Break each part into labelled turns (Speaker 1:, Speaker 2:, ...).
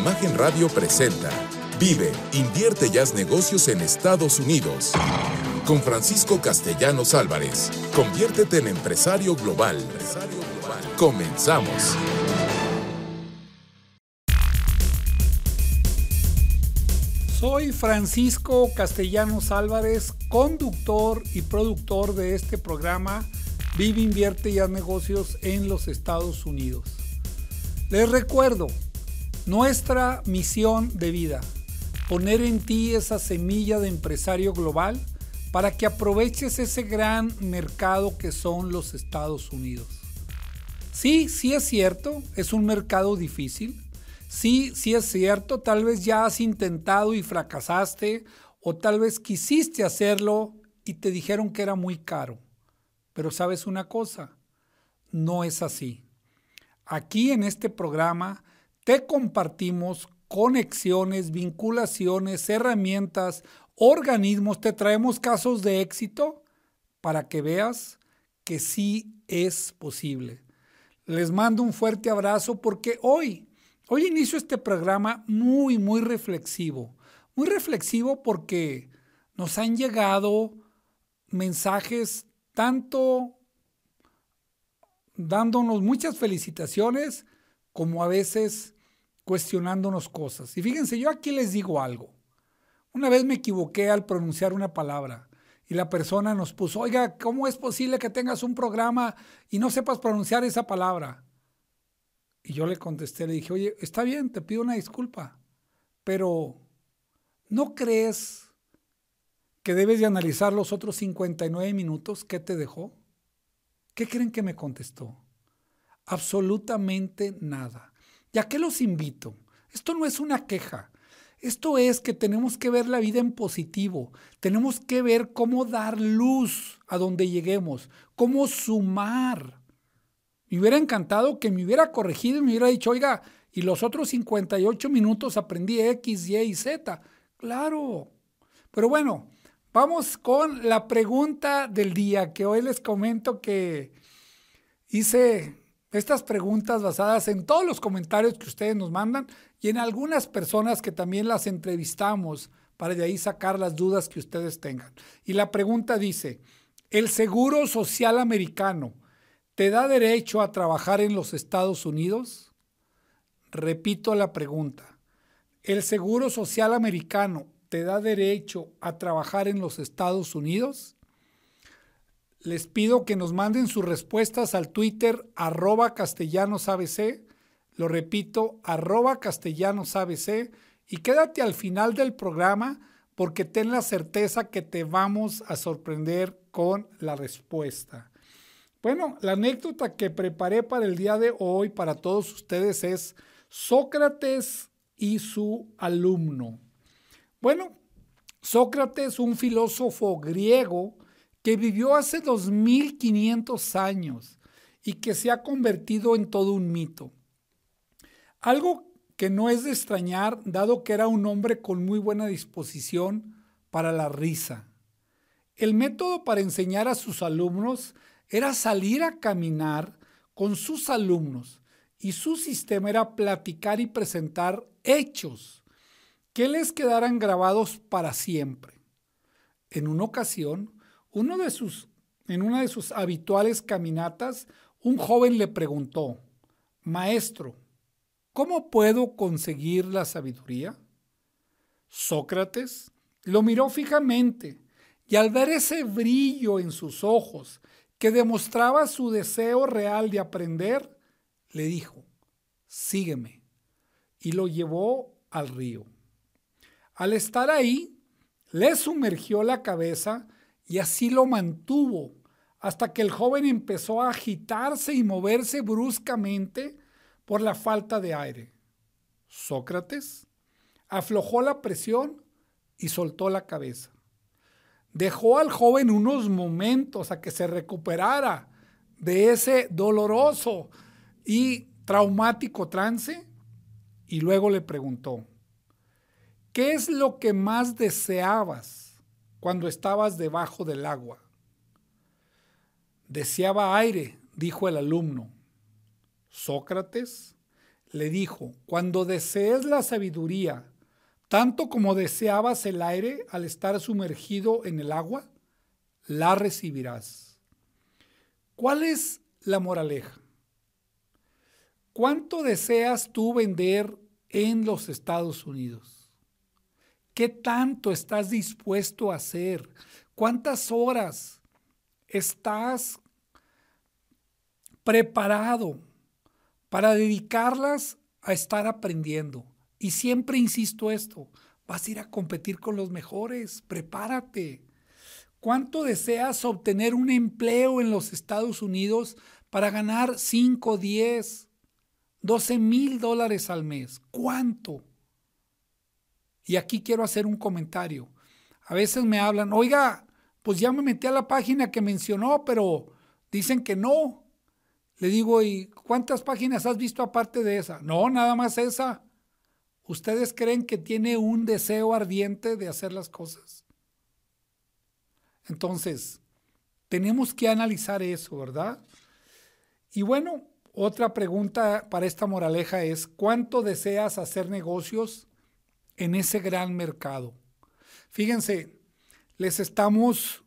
Speaker 1: Imagen Radio presenta Vive, invierte y haz negocios en Estados Unidos. Con Francisco Castellanos Álvarez. Conviértete en empresario global. Comenzamos.
Speaker 2: Soy Francisco Castellanos Álvarez, conductor y productor de este programa Vive, invierte y haz negocios en los Estados Unidos. Les recuerdo nuestra misión de vida, poner en ti esa semilla de empresario global para que aproveches ese gran mercado que son los Estados Unidos. Sí, sí es cierto, es un mercado difícil. Sí, sí es cierto, tal vez ya has intentado y fracasaste o tal vez quisiste hacerlo y te dijeron que era muy caro. Pero sabes una cosa, no es así. Aquí en este programa te compartimos conexiones, vinculaciones, herramientas, organismos, te traemos casos de éxito para que veas que sí es posible. Les mando un fuerte abrazo porque hoy, hoy inicio este programa muy, muy reflexivo. Muy reflexivo porque nos han llegado mensajes tanto dándonos muchas felicitaciones como a veces cuestionándonos cosas. Y fíjense, yo aquí les digo algo. Una vez me equivoqué al pronunciar una palabra y la persona nos puso, oiga, ¿cómo es posible que tengas un programa y no sepas pronunciar esa palabra? Y yo le contesté, le dije, oye, está bien, te pido una disculpa, pero ¿no crees que debes de analizar los otros 59 minutos que te dejó? ¿Qué creen que me contestó? Absolutamente nada. ¿Y a qué los invito? Esto no es una queja. Esto es que tenemos que ver la vida en positivo. Tenemos que ver cómo dar luz a donde lleguemos, cómo sumar. Me hubiera encantado que me hubiera corregido y me hubiera dicho, oiga, y los otros 58 minutos aprendí X, Y y Z. Claro. Pero bueno, Vamos con la pregunta del día, que hoy les comento que hice estas preguntas basadas en todos los comentarios que ustedes nos mandan y en algunas personas que también las entrevistamos para de ahí sacar las dudas que ustedes tengan. Y la pregunta dice, ¿el Seguro Social Americano te da derecho a trabajar en los Estados Unidos? Repito la pregunta. ¿El Seguro Social Americano te da derecho a trabajar en los Estados Unidos? Les pido que nos manden sus respuestas al Twitter arroba castellanosabc, lo repito, arroba castellanosabc, y quédate al final del programa porque ten la certeza que te vamos a sorprender con la respuesta. Bueno, la anécdota que preparé para el día de hoy para todos ustedes es Sócrates y su alumno. Bueno, Sócrates, un filósofo griego que vivió hace 2500 años y que se ha convertido en todo un mito. Algo que no es de extrañar, dado que era un hombre con muy buena disposición para la risa. El método para enseñar a sus alumnos era salir a caminar con sus alumnos y su sistema era platicar y presentar hechos que les quedaran grabados para siempre. En una ocasión, en una de sus habituales caminatas, un joven le preguntó, Maestro, ¿cómo puedo conseguir la sabiduría? Sócrates lo miró fijamente y al ver ese brillo en sus ojos que demostraba su deseo real de aprender, le dijo, sígueme, y lo llevó al río. Al estar ahí, le sumergió la cabeza y así lo mantuvo hasta que el joven empezó a agitarse y moverse bruscamente por la falta de aire. Sócrates aflojó la presión y soltó la cabeza. Dejó al joven unos momentos a que se recuperara de ese doloroso y traumático trance y luego le preguntó, ¿Qué es lo que más deseabas cuando estabas debajo del agua? Deseaba aire, dijo el alumno. Sócrates le dijo, cuando desees la sabiduría, tanto como deseabas el aire al estar sumergido en el agua, la recibirás. ¿Cuál es la moraleja? ¿Cuánto deseas tú vender en los Estados Unidos? ¿Qué tanto estás dispuesto a hacer? ¿Cuántas horas estás preparado para dedicarlas a estar aprendiendo? Y siempre insisto esto, vas a ir a competir con los mejores, prepárate. ¿Cuánto deseas obtener un empleo en los Estados Unidos para ganar 5, 10, 12 mil dólares al mes? ¿Cuánto? Y aquí quiero hacer un comentario. A veces me hablan, oiga, pues ya me metí a la página que mencionó, pero dicen que no. Le digo, ¿y cuántas páginas has visto aparte de esa? No, nada más esa. ¿Ustedes creen que tiene un deseo ardiente de hacer las cosas? Entonces, tenemos que analizar eso, ¿verdad? Y bueno, otra pregunta para esta moraleja es, ¿cuánto deseas hacer negocios en ese gran mercado? Fíjense, les estamos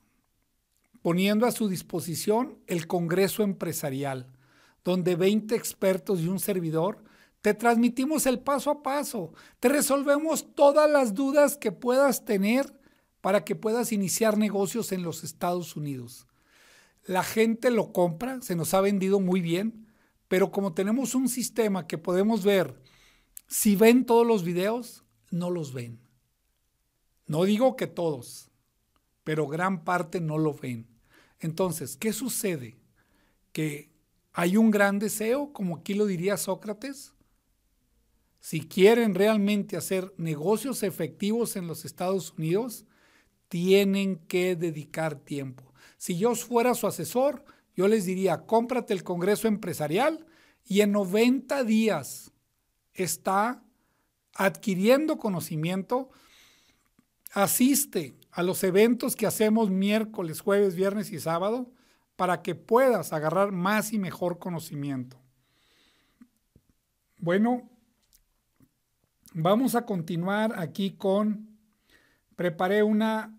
Speaker 2: poniendo a su disposición el Congreso Empresarial, donde 20 expertos y un servidor te transmitimos el paso a paso, te resolvemos todas las dudas que puedas tener para que puedas iniciar negocios en los Estados Unidos. La gente lo compra, se nos ha vendido muy bien, pero como tenemos un sistema que podemos ver, si ven todos los videos, no los ven. No digo que todos, pero gran parte no lo ven. Entonces, ¿qué sucede? Que hay un gran deseo, como aquí lo diría Sócrates, si quieren realmente hacer negocios efectivos en los Estados Unidos, tienen que dedicar tiempo. Si yo fuera su asesor, yo les diría, cómprate el Congreso Empresarial y en 90 días está adquiriendo conocimiento, asiste a los eventos que hacemos miércoles, jueves, viernes y sábado para que puedas agarrar más y mejor conocimiento. Bueno, Vamos a continuar aquí con, preparé una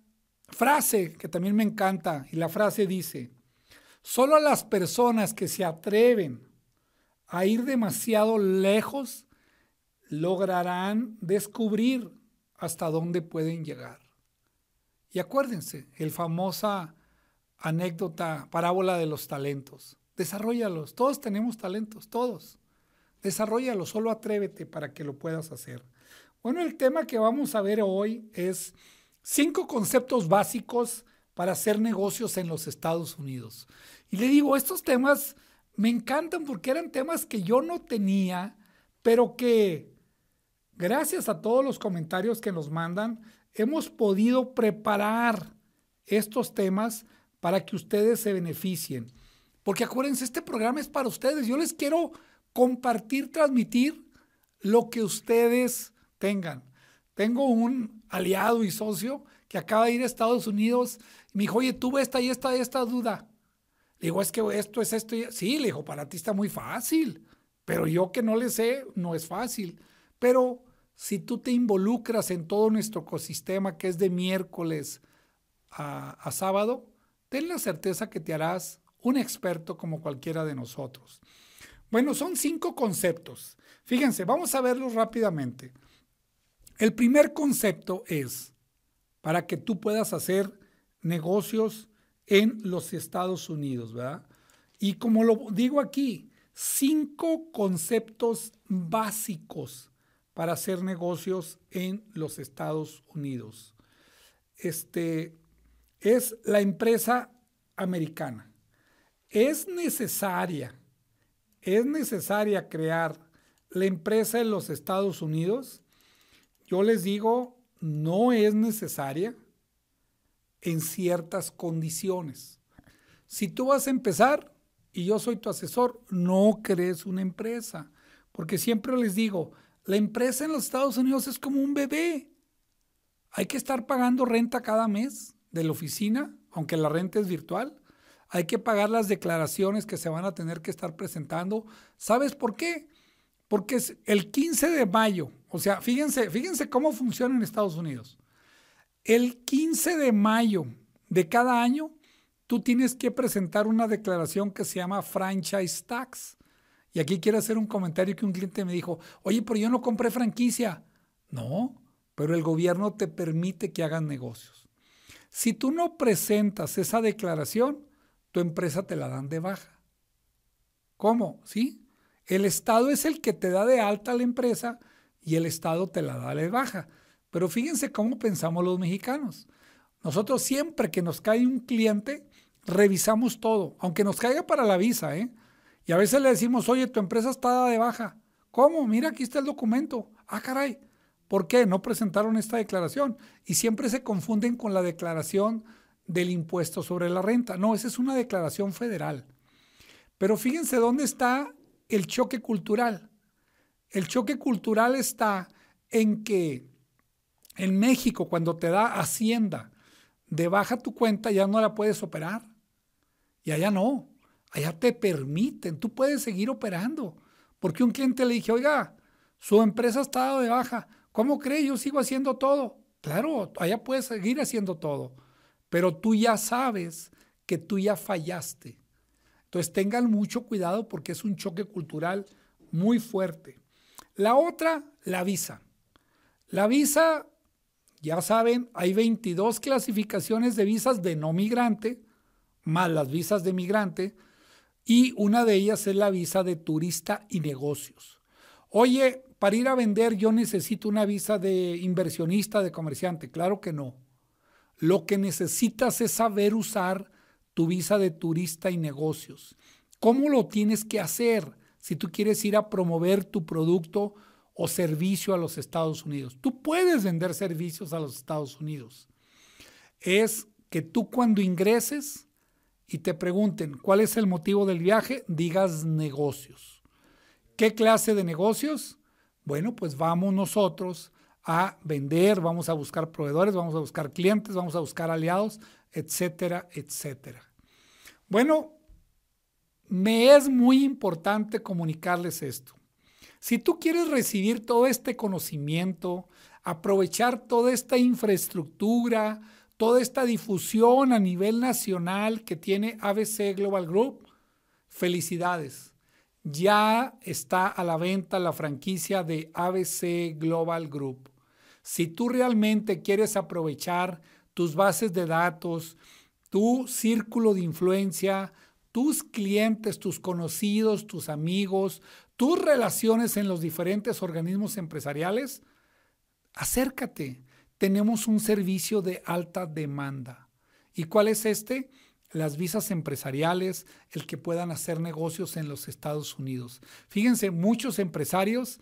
Speaker 2: frase que también me encanta y la frase dice, solo las personas que se atreven a ir demasiado lejos lograrán descubrir hasta dónde pueden llegar. Y acuérdense, el famosa anécdota, parábola de los talentos. Desarrollalos, todos tenemos talentos, todos. Desarrollalo, solo atrévete para que lo puedas hacer. Bueno, el tema que vamos a ver hoy es cinco conceptos básicos para hacer negocios en los Estados Unidos. Y le digo, estos temas me encantan porque eran temas que yo no tenía, pero que gracias a todos los comentarios que nos mandan, hemos podido preparar estos temas para que ustedes se beneficien. Porque acuérdense, este programa es para ustedes. Yo les quiero compartir, transmitir lo que ustedes tengan. Tengo un aliado y socio que acaba de ir a Estados Unidos y me dijo, oye, tuve esta y esta y esta duda. Le digo, es que esto es esto. Sí, le dijo, para ti está muy fácil, pero yo que no le sé, no es fácil. Pero si tú te involucras en todo nuestro ecosistema que es de miércoles a, sábado, ten la certeza que te harás un experto como cualquiera de nosotros. Bueno, son cinco conceptos. Fíjense, vamos a verlos rápidamente. El primer concepto es para que tú puedas hacer negocios en los Estados Unidos, ¿verdad? Y como lo digo aquí, cinco conceptos básicos para hacer negocios en los Estados Unidos. Este es la empresa americana. Es necesaria ¿Es necesaria crear la empresa en los Estados Unidos? Yo les digo, no es necesaria en ciertas condiciones. Si tú vas a empezar y yo soy tu asesor, no crees una empresa, porque siempre les digo, la empresa en los Estados Unidos es como un bebé. Hay que estar pagando renta cada mes de la oficina, aunque la renta es virtual. Hay que pagar las declaraciones que se van a tener que estar presentando. ¿Sabes por qué? Porque es el 15 de mayo, o sea, fíjense, fíjense cómo funciona en Estados Unidos. El 15 de mayo de cada año, tú tienes que presentar una declaración que se llama franchise tax. Y aquí quiero hacer un comentario que un cliente me dijo, oye, pero yo no compré franquicia. No, pero el gobierno te permite que hagan negocios. Si tú no presentas esa declaración, tu empresa te la dan de baja. ¿Cómo? ¿Sí? El Estado es el que te da de alta la empresa y el Estado te la da de baja. Pero fíjense cómo pensamos los mexicanos. Nosotros siempre que nos cae un cliente, revisamos todo, aunque nos caiga para la visa, ¿eh? Y a veces le decimos, oye, tu empresa está de baja. ¿Cómo? Mira, aquí está el documento. Ah, caray. ¿Por qué? No presentaron esta declaración. Y siempre se confunden con la declaración del impuesto sobre la renta. No, esa es una declaración federal. Pero fíjense dónde está el choque cultural. El choque cultural está en que en México, cuando te da Hacienda de baja tu cuenta, ya no la puedes operar. Y allá no. Allá te permiten. Tú puedes seguir operando. Porque un cliente le dije, oiga, su empresa está dado de baja. ¿Cómo cree? Yo sigo haciendo todo. Claro, allá puedes seguir haciendo todo. Pero tú ya sabes que tú ya fallaste. Entonces tengan mucho cuidado porque es un choque cultural muy fuerte. La otra, la visa. La visa, ya saben, hay 22 clasificaciones de visas de no migrante, más las visas de migrante, y una de ellas es la visa de turista y negocios. Oye, para ir a vender yo necesito una visa de inversionista, de comerciante. Claro que no. Lo que necesitas es saber usar tu visa de turista y negocios. ¿Cómo lo tienes que hacer? si tú quieres ir a promover tu producto o servicio a los Estados Unidos. Tú puedes vender servicios a los Estados Unidos. Es que tú cuando ingreses y te pregunten cuál es el motivo del viaje, digas negocios. ¿Qué clase de negocios? Bueno, pues vamos nosotros a vender, vamos a buscar proveedores, vamos a buscar clientes, vamos a buscar aliados, etcétera, etcétera. Bueno, me es muy importante comunicarles esto. Si tú quieres recibir todo este conocimiento, aprovechar toda esta infraestructura, toda esta difusión a nivel nacional que tiene ABC Global Group, felicidades. Ya está a la venta la franquicia de ABC Global Group. Si tú realmente quieres aprovechar tus bases de datos, tu círculo de influencia, tus clientes, tus conocidos, tus amigos, tus relaciones en los diferentes organismos empresariales, acércate. Tenemos un servicio de alta demanda. ¿Y cuál es este? Las visas empresariales, el que puedan hacer negocios en los Estados Unidos. Fíjense, muchos empresarios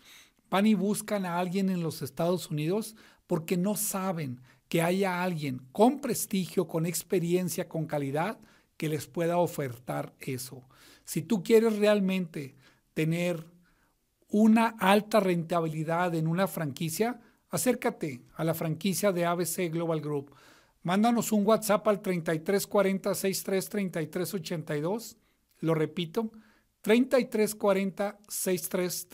Speaker 2: van y buscan a alguien en los Estados Unidos porque no saben que haya alguien con prestigio, con experiencia, con calidad, que les pueda ofertar eso. Si tú quieres realmente tener una alta rentabilidad en una franquicia, acércate a la franquicia de ABC Global Group. Mándanos un WhatsApp al 3340 63 Lo repito, 3340 63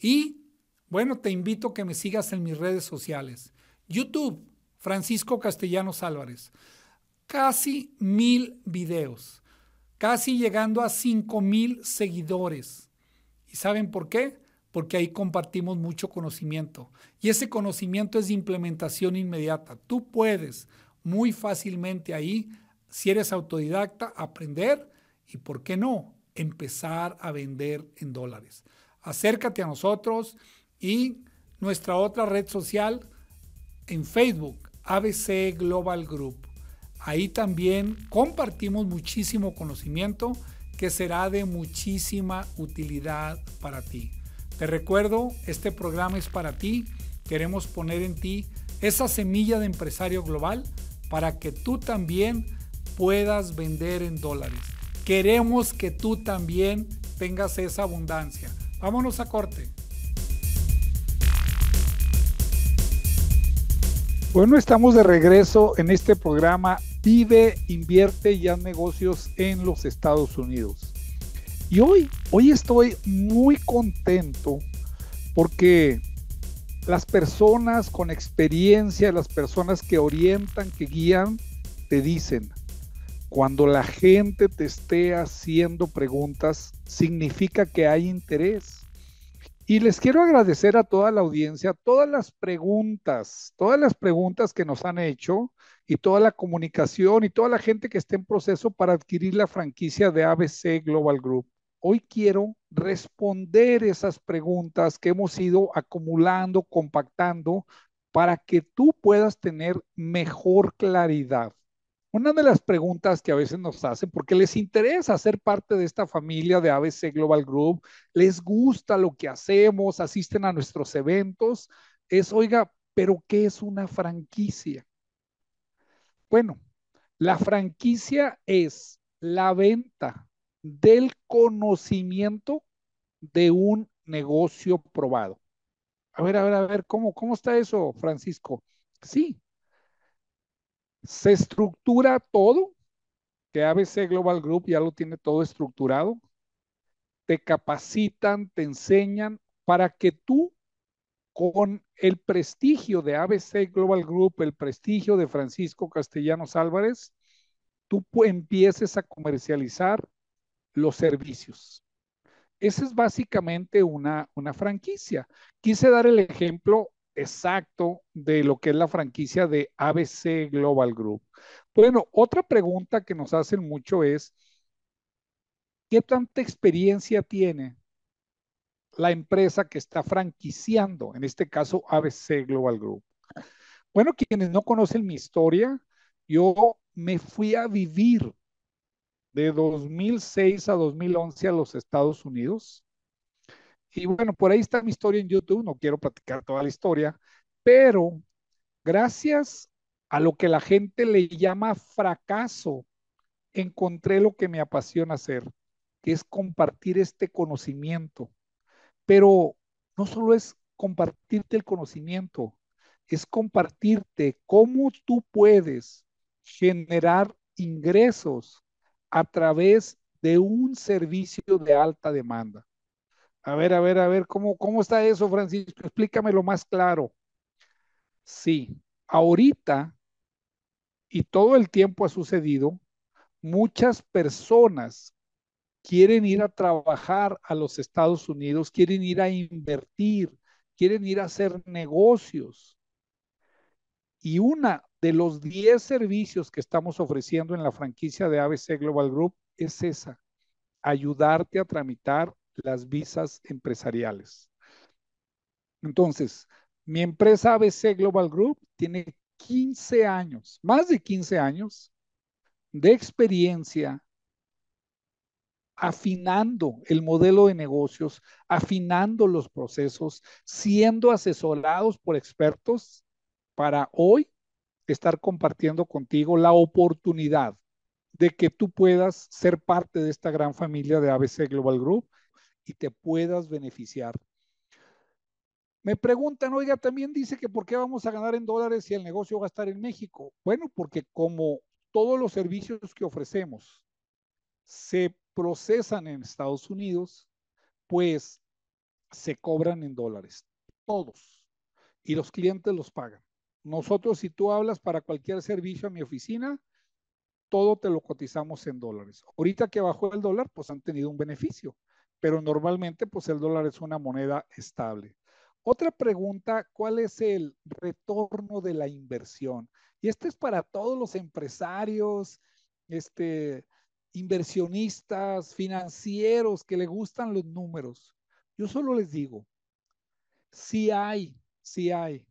Speaker 2: Y bueno, te invito a que me sigas en mis redes sociales. YouTube, Francisco Castellanos Álvarez casi mil videos, casi llegando a cinco mil seguidores. ¿Y saben por qué? Porque ahí compartimos mucho conocimiento. Y ese conocimiento es de implementación inmediata. Tú puedes muy fácilmente ahí, si eres autodidacta, aprender y, ¿por qué no?, empezar a vender en dólares. Acércate a nosotros y nuestra otra red social en Facebook, ABC Global Group. Ahí también compartimos muchísimo conocimiento que será de muchísima utilidad para ti. Te recuerdo, este programa es para ti. Queremos poner en ti esa semilla de empresario global para que tú también puedas vender en dólares. Queremos que tú también tengas esa abundancia. Vámonos a corte. Bueno, estamos de regreso en este programa vive, invierte y haz negocios en los Estados Unidos. Y hoy, hoy estoy muy contento porque las personas con experiencia, las personas que orientan, que guían, te dicen, cuando la gente te esté haciendo preguntas, significa que hay interés. Y les quiero agradecer a toda la audiencia, todas las preguntas, todas las preguntas que nos han hecho y toda la comunicación y toda la gente que esté en proceso para adquirir la franquicia de ABC Global Group. Hoy quiero responder esas preguntas que hemos ido acumulando, compactando, para que tú puedas tener mejor claridad. Una de las preguntas que a veces nos hacen, porque les interesa ser parte de esta familia de ABC Global Group, les gusta lo que hacemos, asisten a nuestros eventos, es, oiga, pero ¿qué es una franquicia? Bueno, la franquicia es la venta del conocimiento de un negocio probado. A ver, a ver, a ver, ¿cómo, cómo está eso, Francisco? Sí, se estructura todo, que ABC Global Group ya lo tiene todo estructurado. Te capacitan, te enseñan para que tú, con el prestigio de ABC Global Group, el prestigio de Francisco Castellanos Álvarez, tú empieces a comercializar los servicios. Esa es básicamente una, una franquicia. Quise dar el ejemplo exacto de lo que es la franquicia de ABC Global Group. Bueno, otra pregunta que nos hacen mucho es, ¿qué tanta experiencia tiene la empresa que está franquiciando, en este caso ABC Global Group? Bueno, quienes no conocen mi historia, yo me fui a vivir de 2006 a 2011 a los Estados Unidos. Y bueno, por ahí está mi historia en YouTube, no quiero platicar toda la historia, pero gracias a lo que la gente le llama fracaso, encontré lo que me apasiona hacer, que es compartir este conocimiento. Pero no solo es compartirte el conocimiento, es compartirte cómo tú puedes generar ingresos a través de un servicio de alta demanda. A ver, a ver, a ver, ¿cómo, cómo está eso, Francisco? Explícamelo más claro. Sí, ahorita y todo el tiempo ha sucedido, muchas personas quieren ir a trabajar a los Estados Unidos, quieren ir a invertir, quieren ir a hacer negocios. Y una de los 10 servicios que estamos ofreciendo en la franquicia de ABC Global Group es esa, ayudarte a tramitar las visas empresariales. Entonces, mi empresa ABC Global Group tiene 15 años, más de 15 años de experiencia afinando el modelo de negocios, afinando los procesos, siendo asesorados por expertos para hoy estar compartiendo contigo la oportunidad de que tú puedas ser parte de esta gran familia de ABC Global Group y te puedas beneficiar. Me preguntan, oiga, también dice que por qué vamos a ganar en dólares si el negocio va a estar en México. Bueno, porque como todos los servicios que ofrecemos se procesan en Estados Unidos, pues se cobran en dólares, todos, y los clientes los pagan. Nosotros, si tú hablas para cualquier servicio a mi oficina, todo te lo cotizamos en dólares. Ahorita que bajó el dólar, pues han tenido un beneficio, pero normalmente pues el dólar es una moneda estable. Otra pregunta, ¿cuál es el retorno de la inversión? Y este es para todos los empresarios, este, inversionistas, financieros que le gustan los números. Yo solo les digo, si hay, si hay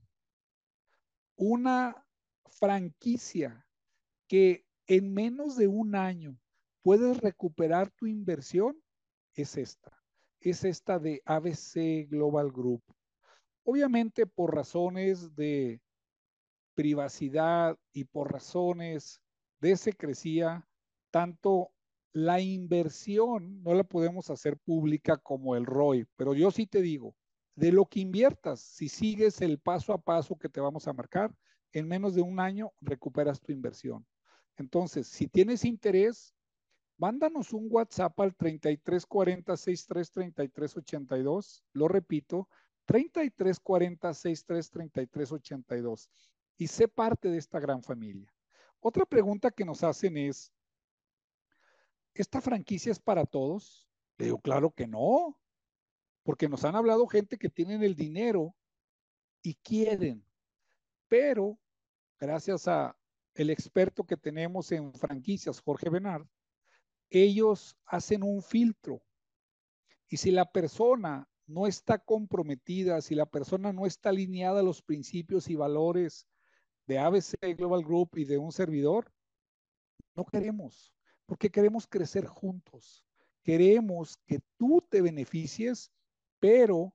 Speaker 2: una franquicia que en menos de un año puedes recuperar tu inversión, es esta. Es esta de ABC Global Group. Obviamente por razones de privacidad y por razones de secrecía, tanto la inversión no la podemos hacer pública como el ROI, pero yo sí te digo, de lo que inviertas, si sigues el paso a paso que te vamos a marcar, en menos de un año recuperas tu inversión. Entonces, si tienes interés, mándanos un WhatsApp al 3340 633382. Lo repito, 3340 633382 y sé parte de esta gran familia. Otra pregunta que nos hacen es, ¿esta franquicia es para todos? Le digo, claro que no, porque nos han hablado gente que tienen el dinero y quieren, pero gracias a el experto que tenemos en franquicias, Jorge Benard, ellos hacen un filtro. Y si la persona no está comprometida, si la persona no está alineada a los principios y valores de ABC Global Group y de un servidor, no queremos, porque queremos crecer juntos. Queremos que tú te beneficies, pero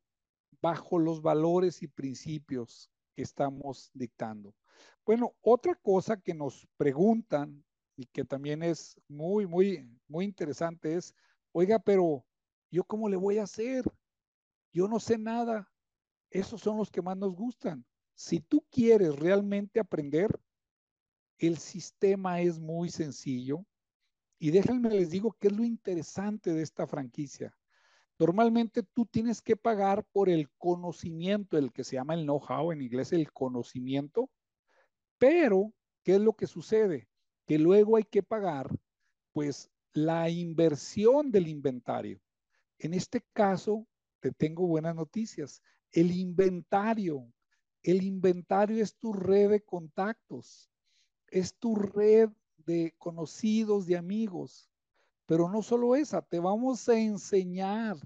Speaker 2: bajo los valores y principios que estamos dictando. Bueno, otra cosa que nos preguntan y que también es muy, muy, muy interesante es, oiga, pero ¿yo cómo le voy a hacer? Yo no sé nada. Esos son los que más nos gustan. Si tú quieres realmente aprender, el sistema es muy sencillo. Y déjenme les digo qué es lo interesante de esta franquicia. Normalmente tú tienes que pagar por el conocimiento, el que se llama el know-how, en inglés el conocimiento, pero ¿qué es lo que sucede? Que luego hay que pagar pues la inversión del inventario. En este caso, te tengo buenas noticias. El inventario, el inventario es tu red de contactos, es tu red de conocidos, de amigos. Pero no solo esa, te vamos a enseñar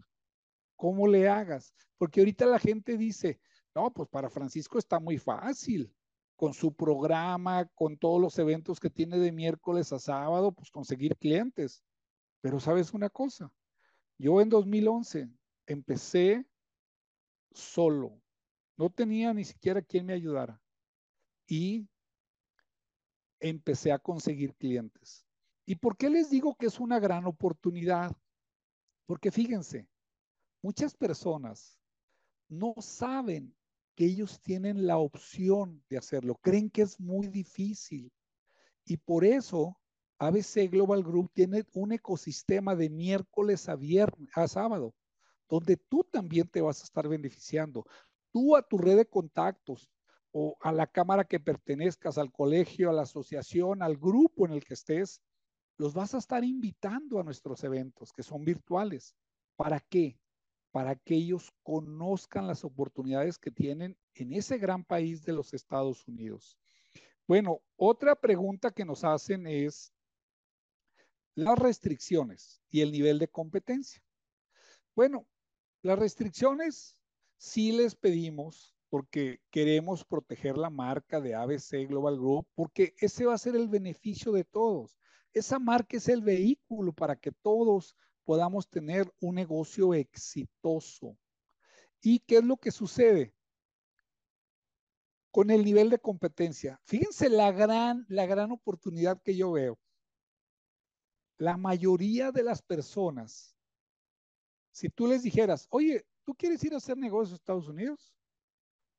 Speaker 2: cómo le hagas. Porque ahorita la gente dice, no, pues para Francisco está muy fácil con su programa, con todos los eventos que tiene de miércoles a sábado, pues conseguir clientes. Pero sabes una cosa, yo en 2011 empecé solo, no tenía ni siquiera quien me ayudara y empecé a conseguir clientes. ¿Y por qué les digo que es una gran oportunidad? Porque fíjense, muchas personas no saben que ellos tienen la opción de hacerlo. Creen que es muy difícil. Y por eso ABC Global Group tiene un ecosistema de miércoles a viernes, a sábado, donde tú también te vas a estar beneficiando. Tú a tu red de contactos o a la cámara que pertenezcas, al colegio, a la asociación, al grupo en el que estés, los vas a estar invitando a nuestros eventos que son virtuales. ¿Para qué? para que ellos conozcan las oportunidades que tienen en ese gran país de los Estados Unidos. Bueno, otra pregunta que nos hacen es las restricciones y el nivel de competencia. Bueno, las restricciones sí les pedimos porque queremos proteger la marca de ABC Global Group, porque ese va a ser el beneficio de todos. Esa marca es el vehículo para que todos podamos tener un negocio exitoso. ¿Y qué es lo que sucede? Con el nivel de competencia. Fíjense la gran, la gran oportunidad que yo veo. La mayoría de las personas, si tú les dijeras, oye, ¿tú quieres ir a hacer negocios a Estados Unidos?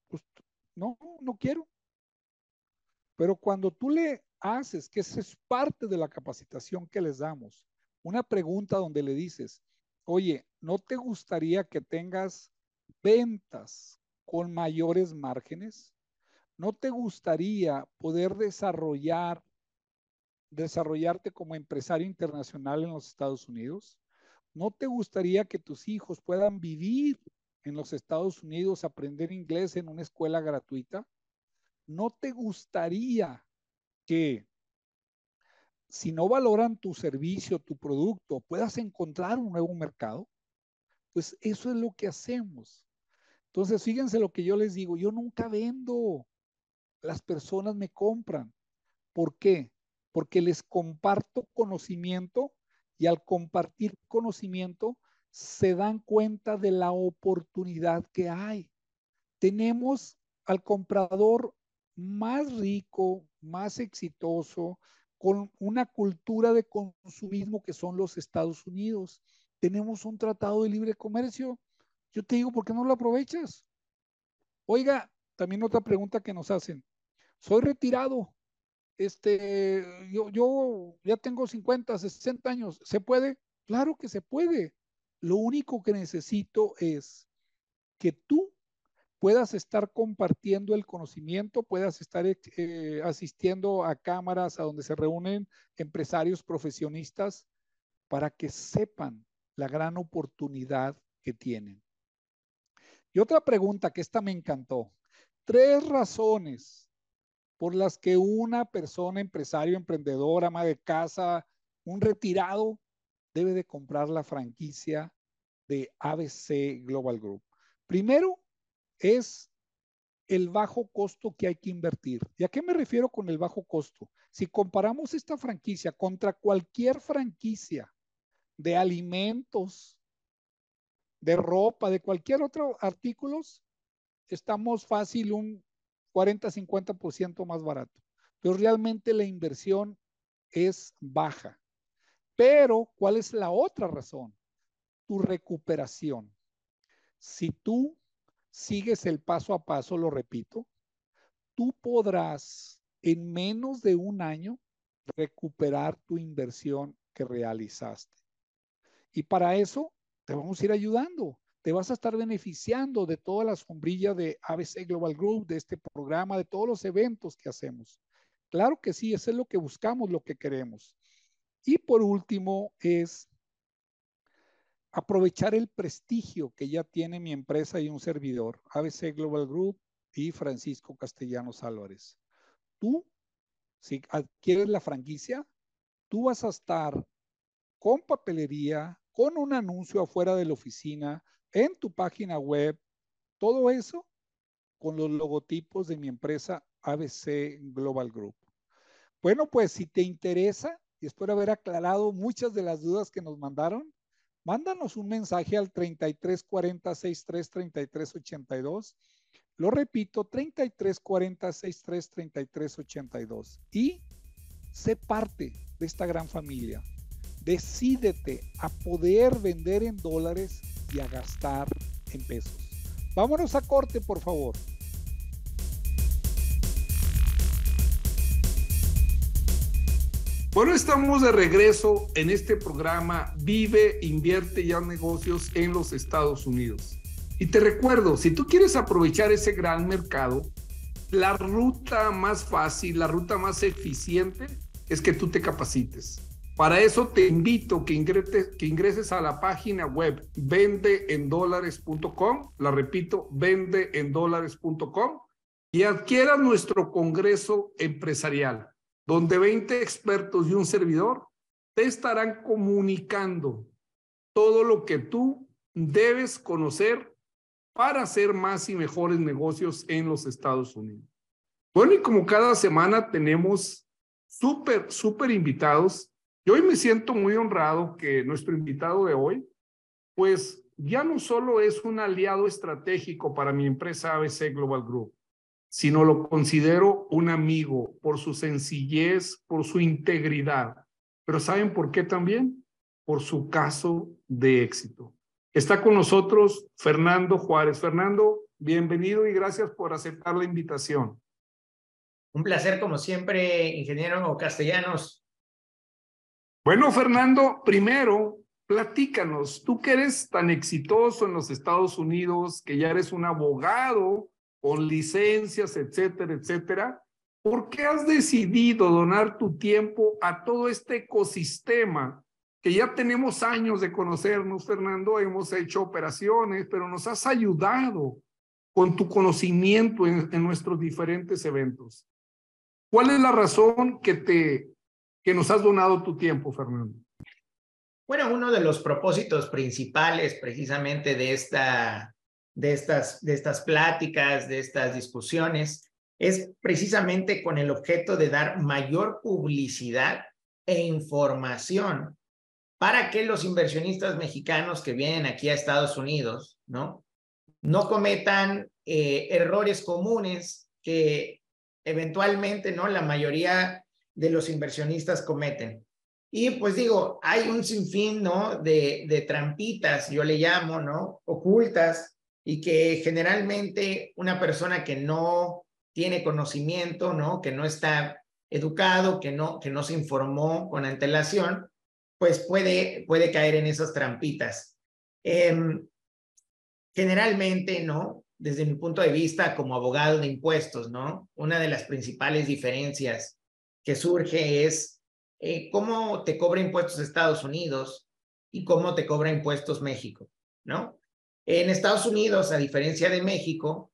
Speaker 2: Pues no, no quiero. Pero cuando tú le haces, que eso es parte de la capacitación que les damos, una pregunta donde le dices, oye, ¿no te gustaría que tengas ventas con mayores márgenes? ¿No te gustaría poder desarrollar, desarrollarte como empresario internacional en los Estados Unidos? ¿No te gustaría que tus hijos puedan vivir en los Estados Unidos, aprender inglés en una escuela gratuita? ¿No te gustaría que si no valoran tu servicio, tu producto, puedas encontrar un nuevo mercado, pues eso es lo que hacemos. Entonces, fíjense lo que yo les digo, yo nunca vendo, las personas me compran. ¿Por qué? Porque les comparto conocimiento y al compartir conocimiento se dan cuenta de la oportunidad que hay. Tenemos al comprador más rico, más exitoso, con una cultura de consumismo que son los Estados Unidos. Tenemos un tratado de libre comercio. Yo te digo, ¿por qué no lo aprovechas? Oiga, también otra pregunta que nos hacen. Soy retirado este, yo, yo ya tengo 50, 60 años, ¿se puede? Claro que se puede. Lo único que necesito es que tú puedas estar compartiendo el conocimiento, puedas estar eh, asistiendo a cámaras a donde se reúnen empresarios profesionistas para que sepan la gran oportunidad que tienen. Y otra pregunta que esta me encantó. Tres razones por las que una persona, empresario, emprendedor, ama de casa, un retirado, debe de comprar la franquicia de ABC Global Group. Primero es el bajo costo que hay que invertir. ¿Y a qué me refiero con el bajo costo? Si comparamos esta franquicia contra cualquier franquicia de alimentos, de ropa, de cualquier otro artículo, estamos fácil un 40-50% más barato. Pero realmente la inversión es baja. Pero, ¿cuál es la otra razón? Tu recuperación. Si tú sigues el paso a paso, lo repito, tú podrás en menos de un año recuperar tu inversión que realizaste. Y para eso te vamos a ir ayudando te vas a estar beneficiando de toda la sombrilla de ABC Global Group, de este programa, de todos los eventos que hacemos. Claro que sí, eso es lo que buscamos, lo que queremos. Y por último es aprovechar el prestigio que ya tiene mi empresa y un servidor, ABC Global Group y Francisco Castellanos Álvarez. Tú, si adquieres la franquicia, tú vas a estar con papelería, con un anuncio afuera de la oficina, en tu página web, todo eso con los logotipos de mi empresa ABC Global Group. Bueno, pues si te interesa, y espero haber aclarado muchas de las dudas que nos mandaron, mándanos un mensaje al 3340 63 33 82. Lo repito, 3340 63 33 82. Y sé parte de esta gran familia. Decídete a poder vender en dólares y a gastar en pesos. Vámonos a corte, por favor.
Speaker 3: Bueno, estamos de regreso en este programa Vive, invierte y haz negocios en los Estados Unidos. Y te recuerdo, si tú quieres aprovechar ese gran mercado, la ruta más fácil, la ruta más eficiente es que tú te capacites. Para eso te invito que ingreses, que ingreses a la página web vendeendolares.com, la repito, vendeendolares.com y adquiera nuestro congreso empresarial, donde 20 expertos y un servidor te estarán comunicando todo lo que tú debes conocer para hacer más y mejores negocios en los Estados Unidos. Bueno, y como cada semana tenemos súper, súper invitados y hoy me siento muy honrado que nuestro invitado de hoy, pues ya no solo es un aliado estratégico para mi empresa ABC Global Group, sino lo considero un amigo por su sencillez, por su integridad. Pero ¿saben por qué también? Por su caso de éxito. Está con nosotros Fernando Juárez. Fernando, bienvenido y gracias por aceptar la invitación.
Speaker 4: Un placer, como siempre, ingeniero Castellanos.
Speaker 3: Bueno, Fernando, primero, platícanos, tú que eres tan exitoso en los Estados Unidos, que ya eres un abogado con licencias, etcétera, etcétera, ¿por qué has decidido donar tu tiempo a todo este ecosistema que ya tenemos años de conocernos, Fernando? Hemos hecho operaciones, pero nos has ayudado con tu conocimiento en, nuestros diferentes eventos. ¿Cuál es la razón que te que nos has donado tu tiempo, Fernando.
Speaker 4: Bueno, uno de los propósitos principales precisamente de, esta, de, estas, de estas pláticas, de estas discusiones, es precisamente con el objeto de dar mayor publicidad e información para que los inversionistas mexicanos que vienen aquí a Estados Unidos, ¿no? No cometan eh, errores comunes que eventualmente, ¿no? La mayoría de los inversionistas cometen. Y pues digo, hay un sinfín, ¿no? De, de trampitas, yo le llamo, ¿no? Ocultas y que generalmente una persona que no tiene conocimiento, ¿no? Que no está educado, que no, que no se informó con antelación, pues puede, puede caer en esas trampitas. Em, generalmente, ¿no? Desde mi punto de vista como abogado de impuestos, ¿no? Una de las principales diferencias que surge es eh, cómo te cobra impuestos Estados Unidos y cómo te cobra impuestos México, ¿no? En Estados Unidos, a diferencia de México,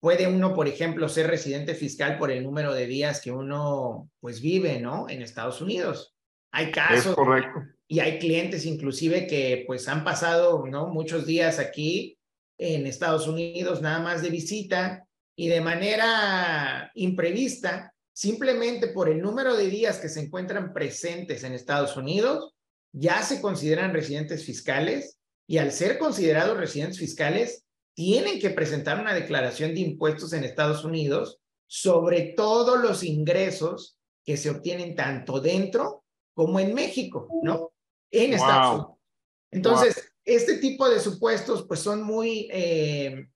Speaker 4: puede uno, por ejemplo, ser residente fiscal por el número de días que uno, pues, vive, ¿no? En Estados Unidos. Hay casos.
Speaker 3: correcto.
Speaker 4: Y hay clientes inclusive que, pues, han pasado, ¿no? Muchos días aquí en Estados Unidos, nada más de visita, y de manera imprevista, simplemente por el número de días que se encuentran presentes en Estados Unidos, ya se consideran residentes fiscales y al ser considerados residentes fiscales, tienen que presentar una declaración de impuestos en Estados Unidos sobre todos los ingresos que se obtienen tanto dentro como en México, ¿no? En Estados Unidos. Entonces, este tipo de supuestos pues son muy, eh,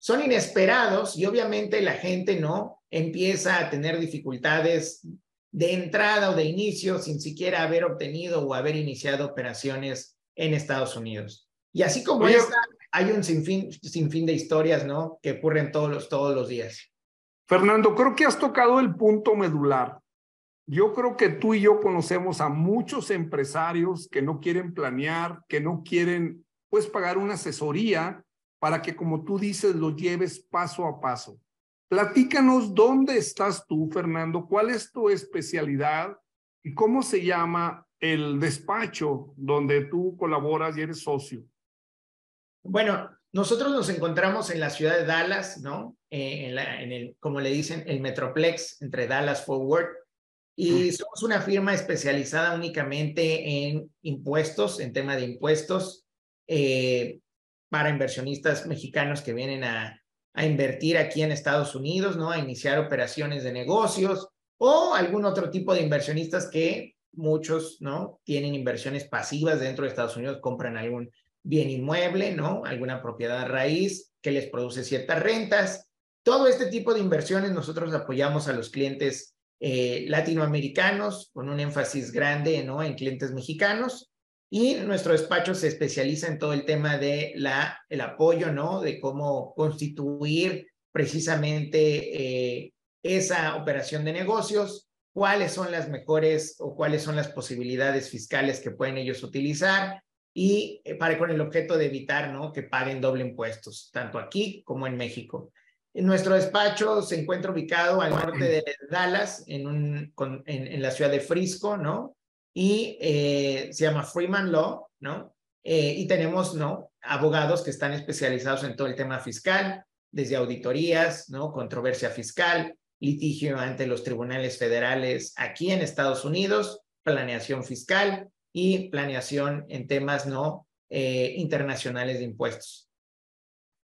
Speaker 4: son inesperados y obviamente la gente, ¿no? Empieza a tener dificultades de entrada o de inicio sin siquiera haber obtenido o haber iniciado operaciones en Estados Unidos. Y así como esta, hay un sinfín, sinfín de historias, ¿no? Que ocurren todos los, todos los días.
Speaker 3: Fernando, creo que has tocado el punto medular. Yo creo que tú y yo conocemos a muchos empresarios que no quieren planear, que no quieren, pues, pagar una asesoría para que, como tú dices, lo lleves paso a paso. Platícanos dónde estás tú, Fernando, cuál es tu especialidad y cómo se llama el despacho donde tú colaboras y eres socio.
Speaker 4: Bueno, nosotros nos encontramos en la ciudad de Dallas, ¿no? Eh, en, en, el, como le dicen, el Metroplex entre Dallas Forward. Y somos una firma especializada únicamente en impuestos, en tema de impuestos, eh, para inversionistas mexicanos que vienen a, a invertir aquí en Estados Unidos, ¿no? A iniciar operaciones de negocios o algún otro tipo de inversionistas que muchos, ¿no? Tienen inversiones pasivas dentro de Estados Unidos, compran algún bien inmueble, ¿no? Alguna propiedad raíz que les produce ciertas rentas. Todo este tipo de inversiones nosotros apoyamos a los clientes eh, latinoamericanos con un énfasis grande, ¿no? En clientes mexicanos. Y nuestro despacho se especializa en todo el tema de la, el apoyo, ¿no? De cómo constituir precisamente eh, esa operación de negocios, cuáles son las mejores o cuáles son las posibilidades fiscales que pueden ellos utilizar, y eh, para con el objeto de evitar ¿no? que paguen doble impuestos, tanto aquí como en México. Nuestro despacho se encuentra ubicado al norte de Dallas, en, un, en, la ciudad de Frisco, ¿no? Y eh, se llama Freeman Law, ¿no? Eh, y tenemos, ¿no? Abogados que están especializados en todo el tema fiscal, desde auditorías, ¿no? Controversia fiscal, litigio ante los tribunales federales aquí en Estados Unidos, planeación fiscal, y planeación en temas no eh, internacionales de impuestos.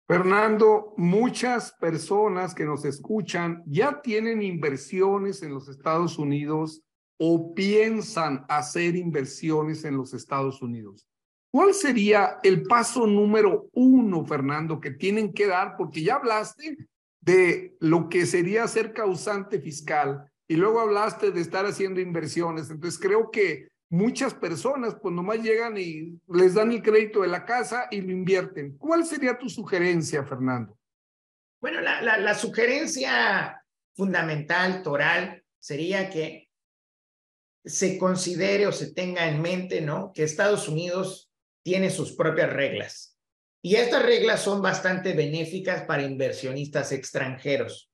Speaker 3: Fernando, muchas personas que nos escuchan ya tienen inversiones en los Estados Unidos o piensan hacer inversiones en los Estados Unidos. ¿Cuál sería el paso número uno, Fernando, que tienen que dar? Porque ya hablaste de lo que sería ser causante fiscal y luego hablaste de estar haciendo inversiones. Entonces creo que muchas personas pues nomás llegan y les dan el crédito de la casa y lo invierten. ¿Cuál sería tu sugerencia, Fernando?
Speaker 4: Bueno, la, la, la sugerencia fundamental, toral, sería que se considere o se tenga en mente, ¿no? Que Estados Unidos tiene sus propias reglas. Y estas reglas son bastante benéficas para inversionistas extranjeros.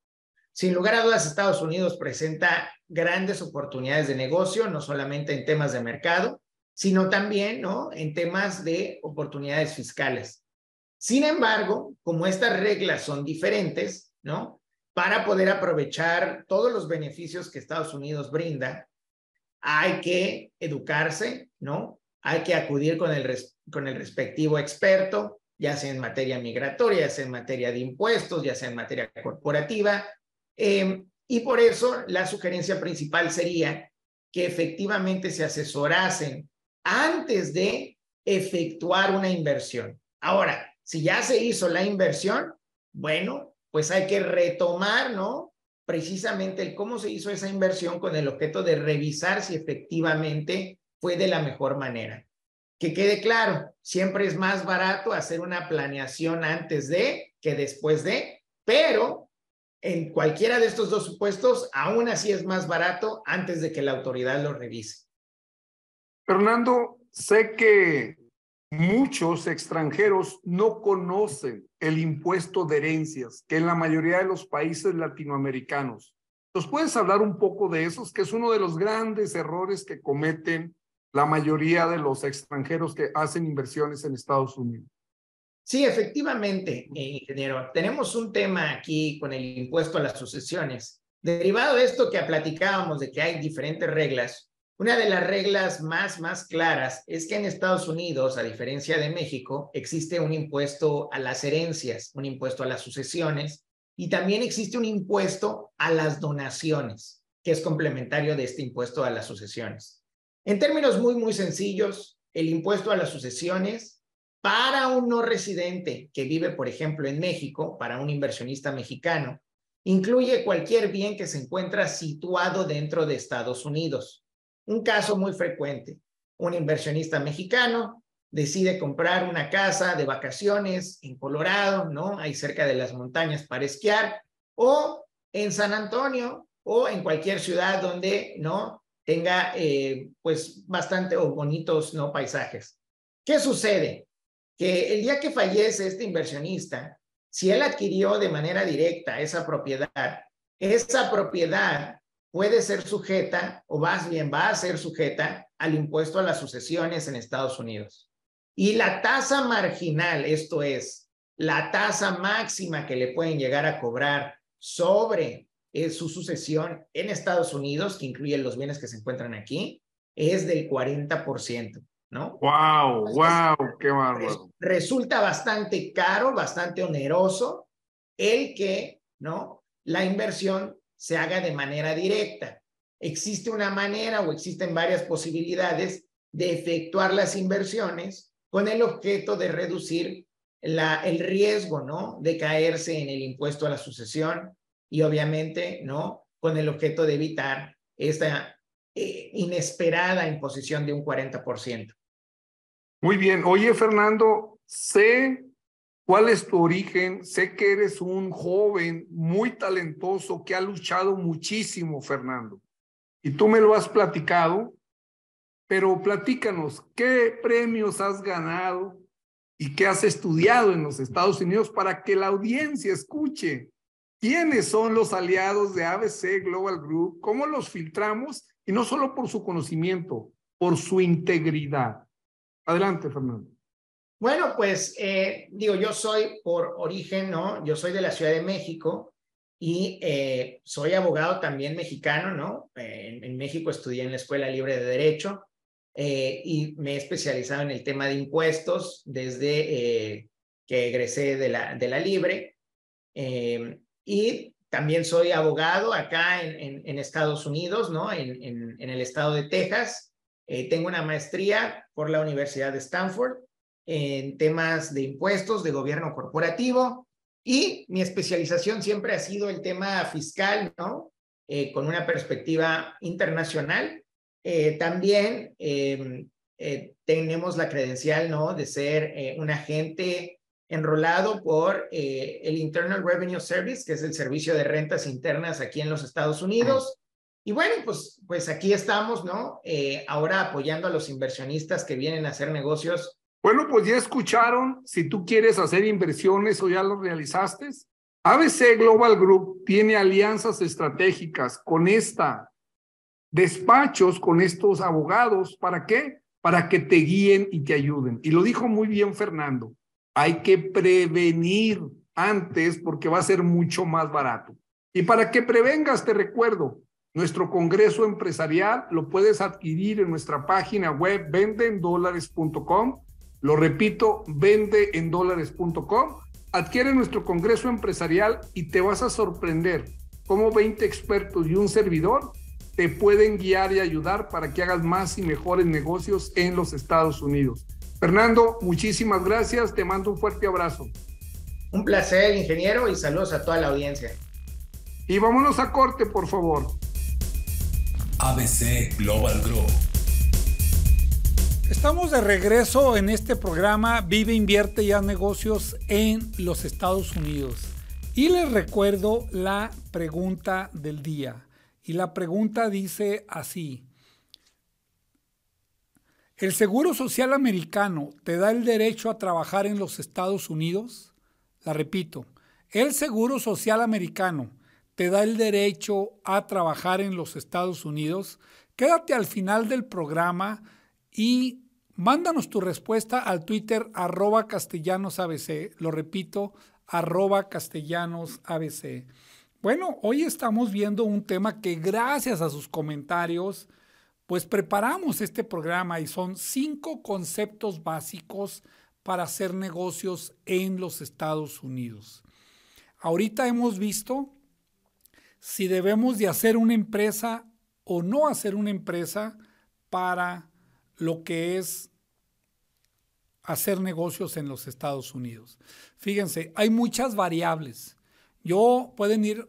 Speaker 4: Sin lugar a dudas, Estados Unidos presenta grandes oportunidades de negocio, no solamente en temas de mercado, sino también ¿no? en temas de oportunidades fiscales. Sin embargo, como estas reglas son diferentes, ¿no? Para poder aprovechar todos los beneficios que Estados Unidos brinda, hay que educarse, ¿no? Hay que acudir con el, con el respectivo experto, ya sea en materia migratoria, ya sea en materia de impuestos, ya sea en materia corporativa, Em, y por eso la sugerencia principal sería que efectivamente se asesorasen antes de efectuar una inversión. Ahora, si ya se hizo la inversión, bueno, pues hay que retomar, ¿no? precisamente el cómo se hizo esa inversión con el objeto de revisar si efectivamente fue de la mejor manera. Que quede claro, siempre es más barato hacer una planeación antes de que después de, pero en cualquiera de estos dos supuestos, aún así es más barato antes de que la autoridad lo revise.
Speaker 3: Fernando, sé que muchos extranjeros no conocen el impuesto de herencias, que en la mayoría de los países latinoamericanos. ¿Nos puedes hablar un poco de esos, que es uno de los grandes errores que cometen la mayoría de los extranjeros que hacen inversiones en Estados Unidos?
Speaker 4: Sí, efectivamente, ingeniero. Tenemos un tema aquí con el impuesto a las sucesiones. Derivado de esto que platicábamos de que hay diferentes reglas, una de las reglas más, más claras es que en Estados Unidos, a diferencia de México, existe un impuesto a las herencias, un impuesto a las sucesiones y también existe un impuesto a las donaciones, que es complementario de este impuesto a las sucesiones. En términos muy, muy sencillos, el impuesto a las sucesiones para un no residente que vive, por ejemplo, en México, para un inversionista mexicano, incluye cualquier bien que se encuentra situado dentro de Estados Unidos. Un caso muy frecuente, un inversionista mexicano decide comprar una casa de vacaciones en Colorado, ¿no? Ahí cerca de las montañas para esquiar, o en San Antonio, o en cualquier ciudad donde, ¿no? Tenga, eh, pues, bastante bonitos, ¿no? Paisajes. ¿Qué sucede? Que el día que fallece este inversionista, si él adquirió de manera directa esa propiedad, esa propiedad puede ser sujeta, o más bien va a ser sujeta, al impuesto a las sucesiones en Estados Unidos. Y la tasa marginal, esto es, la tasa máxima que le pueden llegar a cobrar sobre eh, su sucesión en Estados Unidos, que incluye los bienes que se encuentran aquí, es del 40%, ¿no?
Speaker 3: ¡Wow! ¡Wow! ¡Qué bárbaro!
Speaker 4: Resulta bastante caro, bastante oneroso el que, ¿no? La inversión se haga de manera directa. Existe una manera o existen varias posibilidades de efectuar las inversiones con el objeto de reducir la, el riesgo, ¿no? De caerse en el impuesto a la sucesión y obviamente, ¿no? Con el objeto de evitar esta eh, inesperada imposición de un 40%.
Speaker 3: Muy bien. Oye, Fernando, sé ¿Cuál es tu origen? Sé que eres un joven muy talentoso que ha luchado muchísimo, Fernando. Y tú me lo has platicado, pero platícanos, ¿qué premios has ganado y qué has estudiado en los Estados Unidos para que la audiencia escuche? ¿Quiénes son los aliados de ABC Global Group? ¿Cómo los filtramos? Y no solo por su conocimiento, por su integridad. Adelante, Fernando.
Speaker 4: Bueno, pues eh, digo, yo soy por origen, ¿no? Yo soy de la Ciudad de México y eh, soy abogado también mexicano, ¿no? Eh, en, México estudié en la Escuela Libre de Derecho y me he especializado en el tema de impuestos desde que egresé de la, de la Libre. Y también soy abogado acá en, en, Estados Unidos, ¿no? En, en, el estado de Texas. tengo una maestría por la Universidad de Stanford en temas de impuestos, de gobierno corporativo y mi especialización siempre ha sido el tema fiscal, ¿no? Eh, con una perspectiva internacional. Eh, también em, eh, tenemos la credencial, ¿no? De ser un agente enrolado por el Internal Revenue Service, que es el servicio de rentas internas aquí en los Estados Unidos. Y bueno, pues, pues aquí estamos, ¿no? ahora apoyando a los inversionistas que vienen a hacer negocios
Speaker 3: bueno, pues ya escucharon, si tú quieres hacer inversiones o ya lo realizaste, ABC Global Group tiene alianzas estratégicas con esta, despachos con estos abogados, ¿para qué? Para que te guíen y te ayuden. Y lo dijo muy bien Fernando, hay que prevenir antes porque va a ser mucho más barato. Y para que prevengas, te recuerdo, nuestro Congreso Empresarial lo puedes adquirir en nuestra página web vendendolares.com lo repito, vende en dólares.com, adquiere nuestro Congreso Empresarial y te vas a sorprender cómo 20 expertos y un servidor te pueden guiar y ayudar para que hagas más y mejores negocios en los Estados Unidos. Fernando, muchísimas gracias, te mando un fuerte abrazo.
Speaker 4: Un placer, ingeniero, y saludos a toda la audiencia.
Speaker 3: Y vámonos a corte, por favor.
Speaker 1: ABC Global Grow.
Speaker 2: Estamos de regreso en este programa Vive, invierte y haz negocios en los Estados Unidos. Y les recuerdo la pregunta del día. Y la pregunta dice así. ¿El Seguro Social Americano te da el derecho a trabajar en los Estados Unidos? La repito, el Seguro Social Americano te da el derecho a trabajar en los Estados Unidos. Quédate al final del programa y mándanos tu respuesta al Twitter arroba castellanosabc. Lo repito, arroba castellanosabc. Bueno, hoy estamos viendo un tema que gracias a sus comentarios pues preparamos este programa y son cinco conceptos básicos para hacer negocios en los Estados Unidos. Ahorita hemos visto si debemos de hacer una empresa o no hacer una empresa para lo que es hacer negocios en los Estados Unidos. Fíjense, hay muchas variables. Yo pueden ir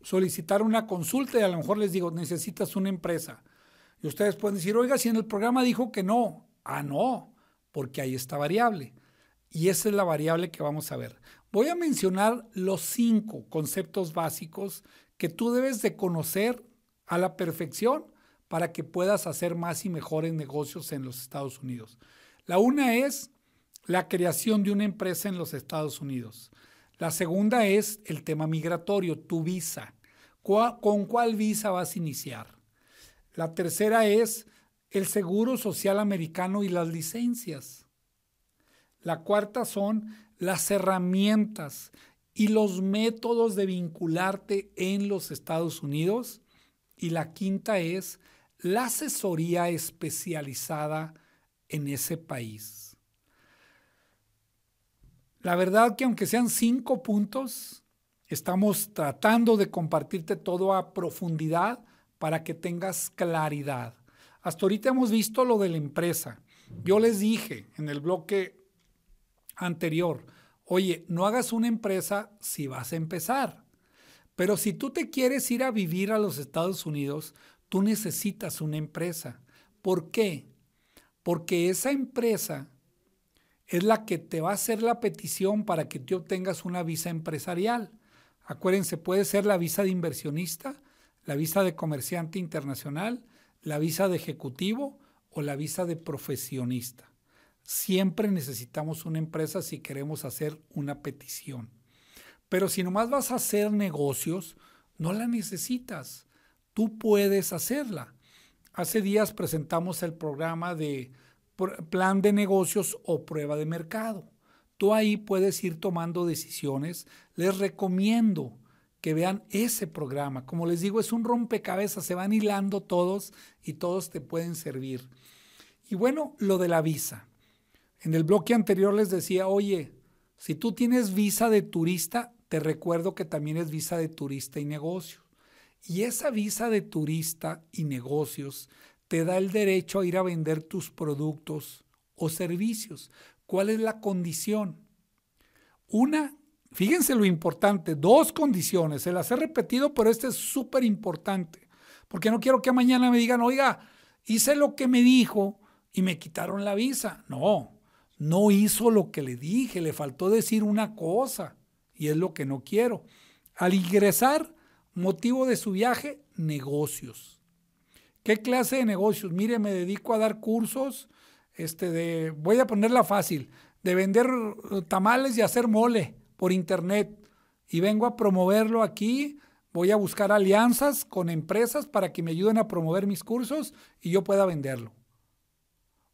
Speaker 2: solicitar una consulta y a lo mejor les digo, necesitas una empresa. Y ustedes pueden decir, oiga, si en el programa dijo que no. Ah, no, porque ahí está variable. Y esa es la variable que vamos a ver. Voy a mencionar los cinco conceptos básicos que tú debes de conocer a la perfección para que puedas hacer más y mejores negocios en los Estados Unidos. La una es la creación de una empresa en los Estados Unidos. La segunda es el tema migratorio, tu visa. ¿Con cuál visa vas a iniciar? La tercera es el Seguro Social Americano y las licencias. La cuarta son las herramientas y los métodos de vincularte en los Estados Unidos. Y la quinta es la asesoría especializada en ese país. La verdad que aunque sean cinco puntos, estamos tratando de compartirte todo a profundidad para que tengas claridad. Hasta ahorita hemos visto lo de la empresa. Yo les dije en el bloque anterior, oye, no hagas una empresa si vas a empezar. Pero si tú te quieres ir a vivir a los Estados Unidos, tú necesitas una empresa. ¿Por qué? Porque esa empresa es la que te va a hacer la petición para que tú obtengas una visa empresarial. Acuérdense, puede ser la visa de inversionista, la visa de comerciante internacional, la visa de ejecutivo o la visa de profesionista. Siempre necesitamos una empresa si queremos hacer una petición. Pero si nomás vas a hacer negocios, no la necesitas. Tú puedes hacerla. Hace días presentamos el programa de plan de negocios o prueba de mercado. Tú ahí puedes ir tomando decisiones. Les recomiendo que vean ese programa. Como les digo, es un rompecabezas, se van hilando todos y todos te pueden servir. Y bueno, lo de la visa. En el bloque anterior les decía, oye, si tú tienes visa de turista, te recuerdo que también es visa de turista y negocios. Y esa visa de turista y negocios te da el derecho a ir a vender tus productos o servicios. ¿Cuál es la condición? Una, Fíjense lo importante, dos condiciones, se las he repetido, pero este es súper importante, porque no quiero que mañana me digan, oiga, hice lo que me dijo y me quitaron la visa. No, no hizo lo que le dije, le faltó decir una cosa y es lo que no quiero. Al ingresar, motivo de su viaje, negocios. ¿Qué clase de negocios? Mire, me dedico a dar cursos, este de, voy a ponerla fácil, de vender tamales y hacer mole por internet y vengo a promoverlo aquí. Voy a buscar alianzas con empresas para que me ayuden a promover mis cursos y yo pueda venderlo.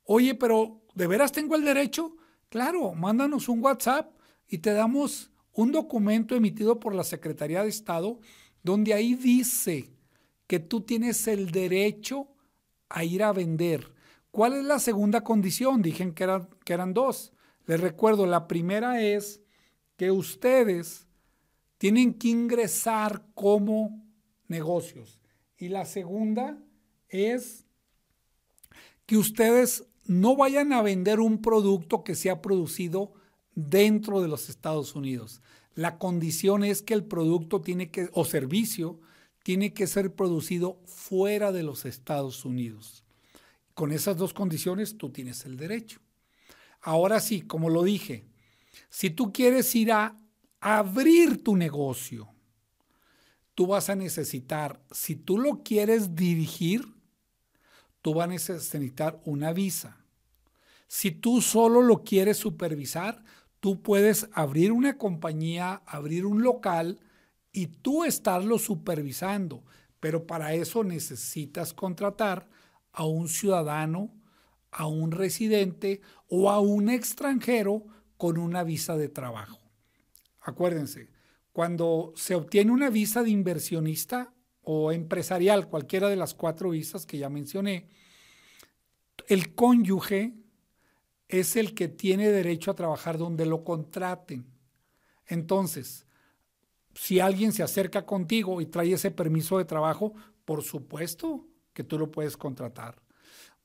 Speaker 2: Oye, pero ¿de veras tengo el derecho? Claro, mándanos un WhatsApp y te damos un documento emitido por la Secretaría de Estado donde ahí dice que tú tienes el derecho a ir a vender. ¿Cuál es la segunda condición? Dije que eran, que eran dos. Les recuerdo, la primera es que ustedes tienen que ingresar como negocios. Y la segunda es que ustedes no vayan a vender un producto que se ha producido dentro de los Estados Unidos. La condición es que el producto tiene que, o servicio, tiene que ser producido fuera de los Estados Unidos. Con esas dos condiciones tú tienes el derecho. Ahora sí, como lo dije, si tú quieres ir a abrir tu negocio, tú vas a necesitar, si tú lo quieres dirigir, tú vas a necesitar una visa. Si tú solo lo quieres supervisar, tú puedes abrir una compañía, abrir un local y tú estarlo supervisando. Pero para eso necesitas contratar a un ciudadano, a un residente o a un extranjero con una visa de trabajo. Acuérdense, cuando se obtiene una visa de inversionista o empresarial, cualquiera de las cuatro visas que ya mencioné, el cónyuge es el que tiene derecho a trabajar donde lo contraten. Entonces, si alguien se acerca contigo y trae ese permiso de trabajo, por supuesto que tú lo puedes contratar.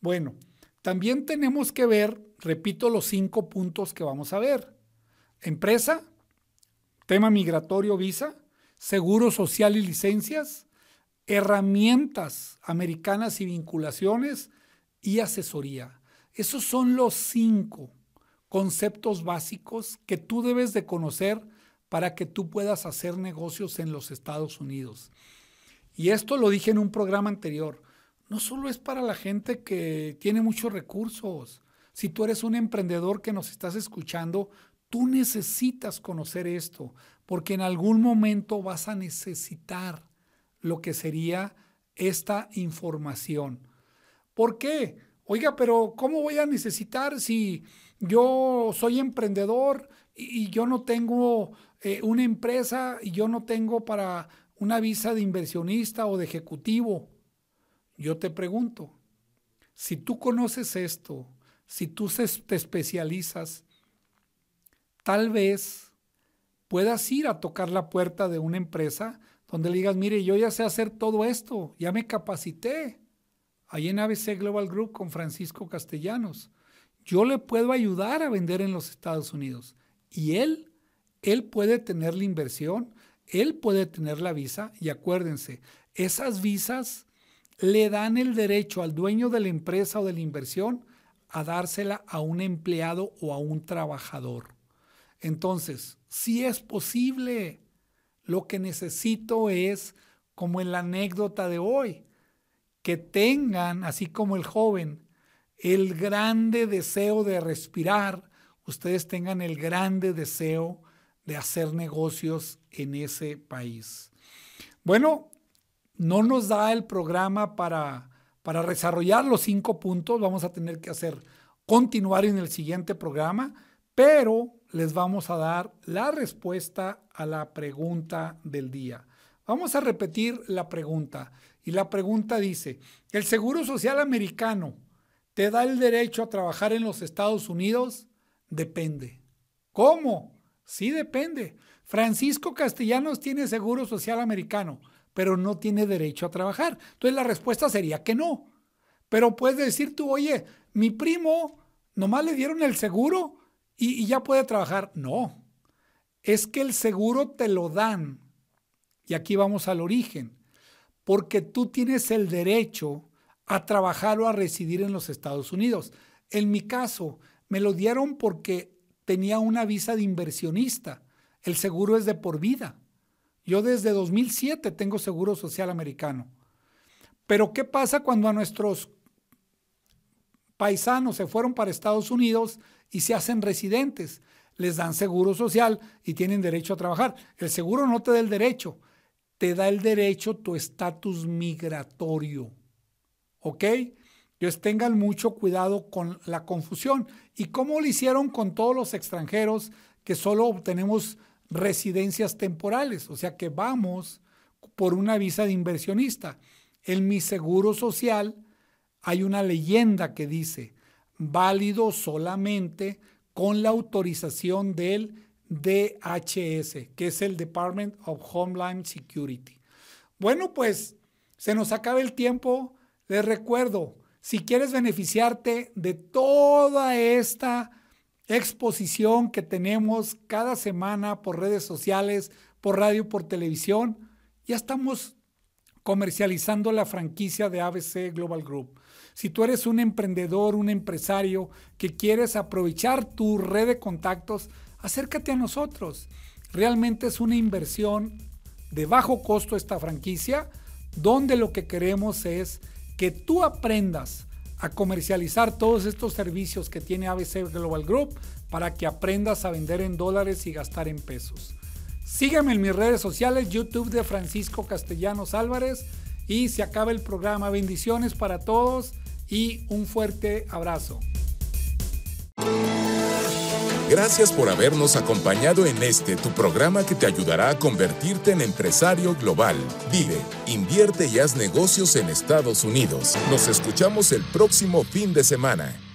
Speaker 2: Bueno, también tenemos que ver, repito, los cinco puntos que vamos a ver. Empresa, tema migratorio, visa, seguro social y licencias, herramientas americanas y vinculaciones, y asesoría. Esos son los cinco conceptos básicos que tú debes de conocer para que tú puedas hacer negocios en los Estados Unidos. Y esto lo dije en un programa anterior. No solo es para la gente que tiene muchos recursos. Si tú eres un emprendedor que nos estás escuchando, tú necesitas conocer esto, porque en algún momento vas a necesitar lo que sería esta información. ¿Por qué? Oiga, pero ¿cómo voy a necesitar si yo soy emprendedor y, yo no tengo eh, una empresa y yo no tengo para una visa de inversionista o de ejecutivo? Yo te pregunto, si tú conoces esto, si tú te especializas, tal vez puedas ir a tocar la puerta de una empresa donde le digas, mire, yo ya sé hacer todo esto, ya me capacité ahí en ABC Global Group con Francisco Castellanos. Yo le puedo ayudar a vender en los Estados Unidos. Y él, él puede tener la inversión, él puede tener la visa. Y acuérdense, esas visas le dan el derecho al dueño de la empresa o de la inversión a dársela a un empleado o a un trabajador. Entonces, si es posible, lo que necesito es, como en la anécdota de hoy, que tengan, así como el joven, el grande deseo de respirar, ustedes tengan el grande deseo de hacer negocios en ese país. Bueno, no nos da el programa para, para desarrollar los cinco puntos, vamos a tener que hacer continuar en el siguiente programa, pero les vamos a dar la respuesta a la pregunta del día. Vamos a repetir la pregunta. Y la pregunta dice, ¿el Seguro Social americano te da el derecho a trabajar en los Estados Unidos? Depende. ¿Cómo? Sí, depende. Francisco Castellanos tiene Seguro Social americano, pero no tiene derecho a trabajar. Entonces la respuesta sería que no. Pero puedes decir tú, oye, mi primo nomás le dieron el seguro y, ya puede trabajar. No, es que el seguro te lo dan. Y aquí vamos al origen porque tú tienes el derecho a trabajar o a residir en los Estados Unidos. En mi caso, me lo dieron porque tenía una visa de inversionista. El seguro es de por vida. Yo desde 2007 tengo seguro social americano. Pero ¿qué pasa cuando a nuestros paisanos se fueron para Estados Unidos y se hacen residentes? Les dan seguro social y tienen derecho a trabajar. El seguro no te da el derecho te da el derecho tu estatus migratorio. ¿Ok? Entonces tengan mucho cuidado con la confusión. ¿Y cómo lo hicieron con todos los extranjeros que solo obtenemos residencias temporales? O sea que vamos por una visa de inversionista. En mi seguro social hay una leyenda que dice, válido solamente con la autorización del DHS, que es el Department of Homeland Security. Bueno, pues se nos acaba el tiempo. Les recuerdo, si quieres beneficiarte de toda esta exposición que tenemos cada semana por redes sociales, por radio, por televisión. Ya estamos comercializando la franquicia de ABC Global Group. Si tú eres un emprendedor, un empresario que quieres aprovechar tu red de contactos, acércate a nosotros. Realmente es una inversión de bajo costo esta franquicia, donde lo que queremos es que tú aprendas a comercializar todos estos servicios que tiene ABC Global Group para que aprendas a vender en dólares y gastar en pesos. Sígueme en mis redes sociales, YouTube de Francisco Castellanos Álvarez y se acaba el programa. Bendiciones para todos y un fuerte abrazo.
Speaker 1: Gracias por habernos acompañado en este tu programa que te ayudará a convertirte en empresario global. Vive, invierte y haz negocios en Estados Unidos. Nos escuchamos el próximo fin de semana.